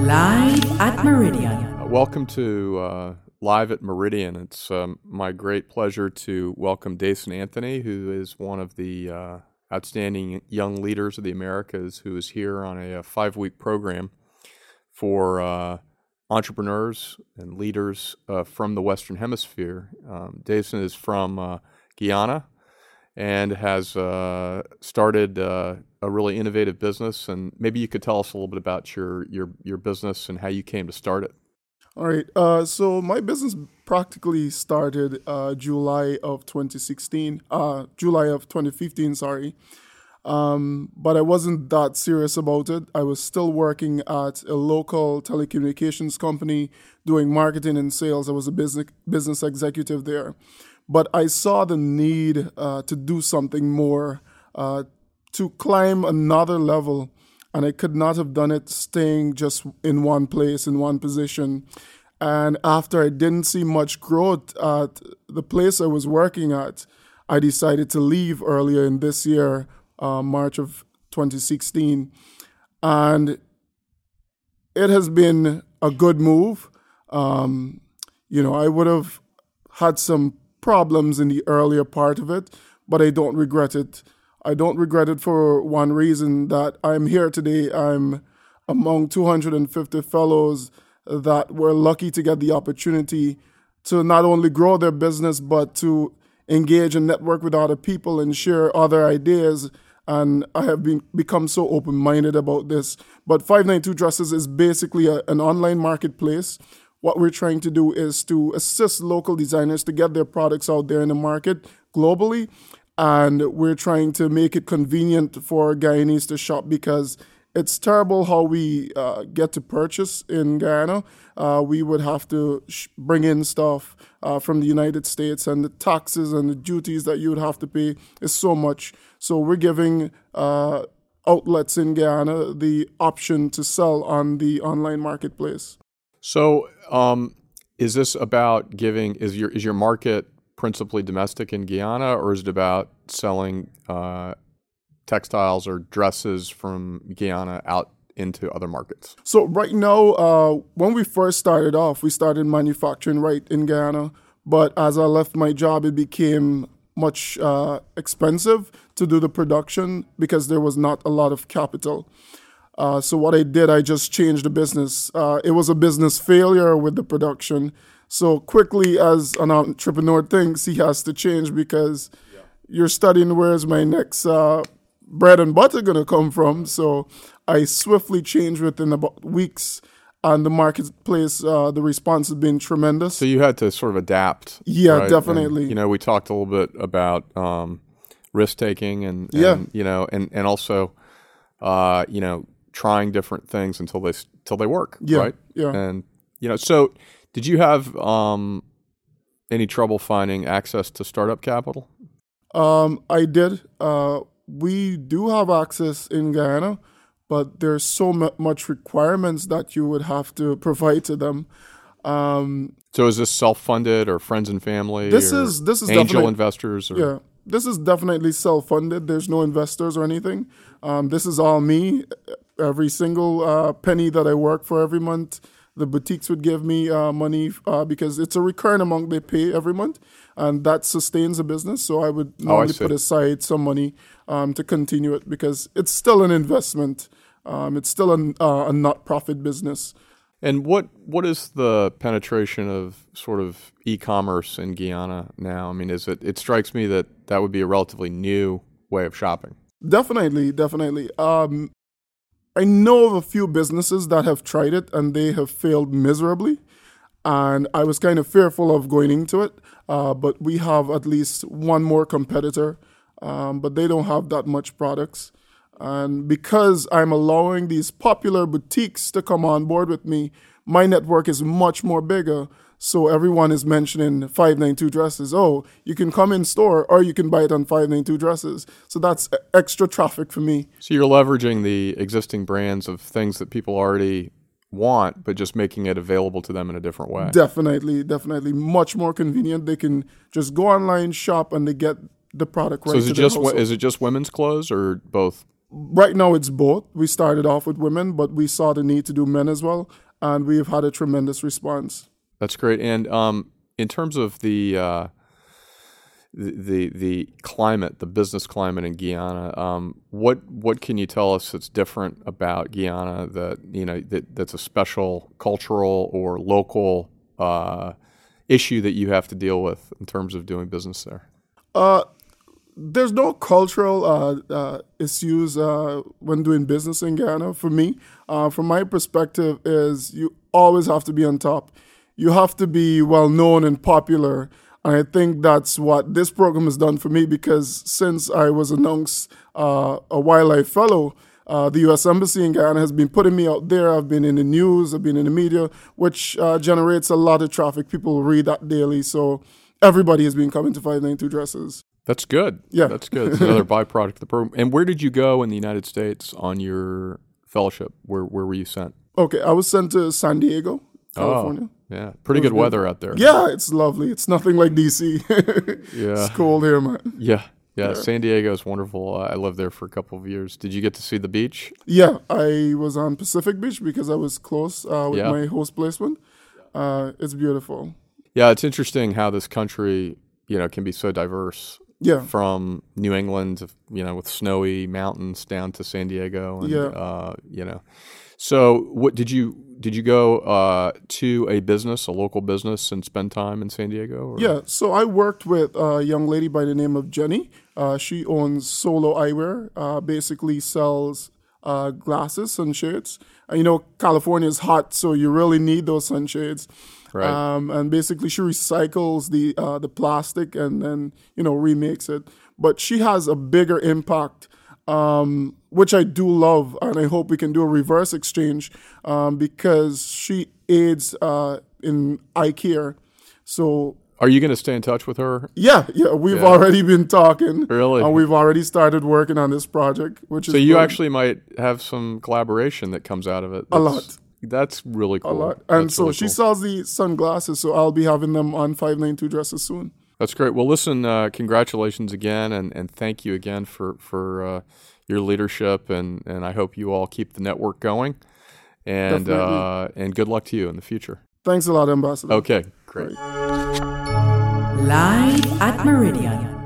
Live at Meridian. Uh, welcome to uh, Live at Meridian. It's um, my great pleasure to welcome Dason Anthony, who is one of the uh, outstanding young leaders of the Americas, who is here on a, a five week program for uh, entrepreneurs and leaders uh, from the Western Hemisphere. Um, Dason is from uh, Guyana and has uh, started uh, a really innovative business. And maybe you could tell us a little bit about your your your business and how you came to start it. All right. Uh, so my business practically started uh, July of 2016, uh, July of 2015. Sorry. Um, but I wasn't that serious about it. I was still working at a local telecommunications company doing marketing and sales. I was a business business executive there but I saw the need uh, to do something more, uh, to climb another level, and I could not have done it staying just in one place, in one position. And after I didn't see much growth at the place I was working at, I decided to leave earlier in this year, uh, March of 2016. And it has been a good move. Um, you know, I would have had some problems in the earlier part of it, but I don't regret it. I don't regret it for one reason that I'm here today. I'm among 250 fellows that were lucky to get the opportunity to not only grow their business, but to engage and network with other people and share other ideas. And I have been become so open minded about this. But 592 Dresses is basically a, an online marketplace what we're trying to do is to assist local designers to get their products out there in the market globally. And we're trying to make it convenient for Guyanese to shop because it's terrible how we uh, get to purchase in Guyana. Uh, we would have to sh- bring in stuff uh, from the United States, and the taxes and the duties that you would have to pay is so much. So we're giving uh, outlets in Guyana the option to sell on the online marketplace. So, um, is this about giving? Is your is your market principally domestic in Guyana, or is it about selling uh, textiles or dresses from Guyana out into other markets? So right now, uh, when we first started off, we started manufacturing right in Guyana. But as I left my job, it became much uh, expensive to do the production because there was not a lot of capital. Uh, so what I did, I just changed the business. Uh, it was a business failure with the production. So quickly, as an entrepreneur thinks, he has to change because yeah. you're studying where's my next uh, bread and butter gonna come from. So I swiftly changed within about weeks. And the marketplace, uh, the response has been tremendous. So you had to sort of adapt. Yeah, right? definitely. And, you know, we talked a little bit about um, risk taking and, and, yeah. you know, and and also, uh, you know, trying different things until they until they work. Yeah, right. Yeah. And you know, so did you have um, any trouble finding access to startup capital? Um, I did. Uh, we do have access in Guyana, but there's so m- much requirements that you would have to provide to them. Um, so is this self-funded or friends and family? This is this is angel investors. Or? Yeah, this is definitely self-funded. There's no investors or anything. Um, this is all me every single uh, penny that I work for every month. The boutiques would give me uh, money uh, because it's a recurring amount they pay every month, and that sustains the business. So I would normally oh, put aside some money um, to continue it because it's still an investment. Um, it's still a, uh, a not-profit business. And what what is the penetration of sort of e-commerce in Guyana now? I mean, is it? It strikes me that that would be a relatively new way of shopping. Definitely, definitely. Um, I know of a few businesses that have tried it and they have failed miserably. And I was kind of fearful of going into it. Uh, but we have at least one more competitor, um, but they don't have that much products. And because I'm allowing these popular boutiques to come on board with me, my network is much more bigger. So everyone is mentioning 592 dresses. Oh, you can come in store or you can buy it on 592 dresses. So that's extra traffic for me. So you're leveraging the existing brands of things that people already want, but just making it available to them in a different way. Definitely, definitely. Much more convenient. They can just go online, shop, and they get the product right. So is it just is it just women's clothes or both right now it's both. We started off with women, but we saw the need to do men as well, and we've had a tremendous response. That's great. And um, in terms of the, uh, the the climate, the business climate in Guyana, um, what what can you tell us that's different about Guyana that you know that, that's a special cultural or local uh, issue that you have to deal with in terms of doing business there? Uh, there's no cultural uh, uh, issues uh, when doing business in Guyana. For me, uh, from my perspective, is you always have to be on top. You have to be well known and popular. And I think that's what this program has done for me because since I was announced uh, a YLAI fellow, uh, the U.S. Embassy in Guyana has been putting me out there. I've been in the news, I've been in the media, which uh, generates a lot of traffic. People read that daily. So everybody has been coming to 592 dresses. That's good. Yeah. That's good. It's another byproduct of the program. And where did you go in the United States on your fellowship? Where, where were you sent? Okay, I was sent to San Diego, California. Oh, yeah. Pretty good weather out there. Yeah, it's lovely. It's nothing like DC. Yeah. it's cold here, man. Yeah. Yeah. San Diego is wonderful. Uh, I lived there for a couple of years. Did you get to see the beach? Yeah, I was on Pacific Beach because I was close uh, with Yeah. my host placement. Uh, it's beautiful. Yeah. It's interesting how this country, you know, can be so diverse Yeah, from New England, you know, with snowy mountains down to San Diego. And, Yeah. uh, you know, so what did you, did you go uh, to a business, a local business, and spend time in San Diego? Or? yeah. So I worked with a young lady by the name of Jenny. Uh, she owns Solo Eyewear. Uh, basically sells uh, glasses, sunshades. And, you know, California is hot, so you really need those sunshades. Right. Um, and basically, she recycles the uh, the plastic and then you know remakes it. But she has a bigger impact, um, which I do love, and I hope we can do a reverse exchange um, because she aids uh, in eye care. So Are you going to stay in touch with her? yeah, yeah, we've Yeah. already been talking. Really? and we've already started working on this project, which is So you actually might have some collaboration that comes out of it. A lot. That's really cool. a lot. And That's so really she cool. sells the sunglasses, so I'll be having them on five nine two dresses soon. That's great. Well, listen, uh, congratulations again, and, and thank you again for for uh, your leadership, and, and I hope you all keep the network going, and uh, and good luck to you in the future. Thanks a lot, Ambassador. Okay, great. Live at Meridian.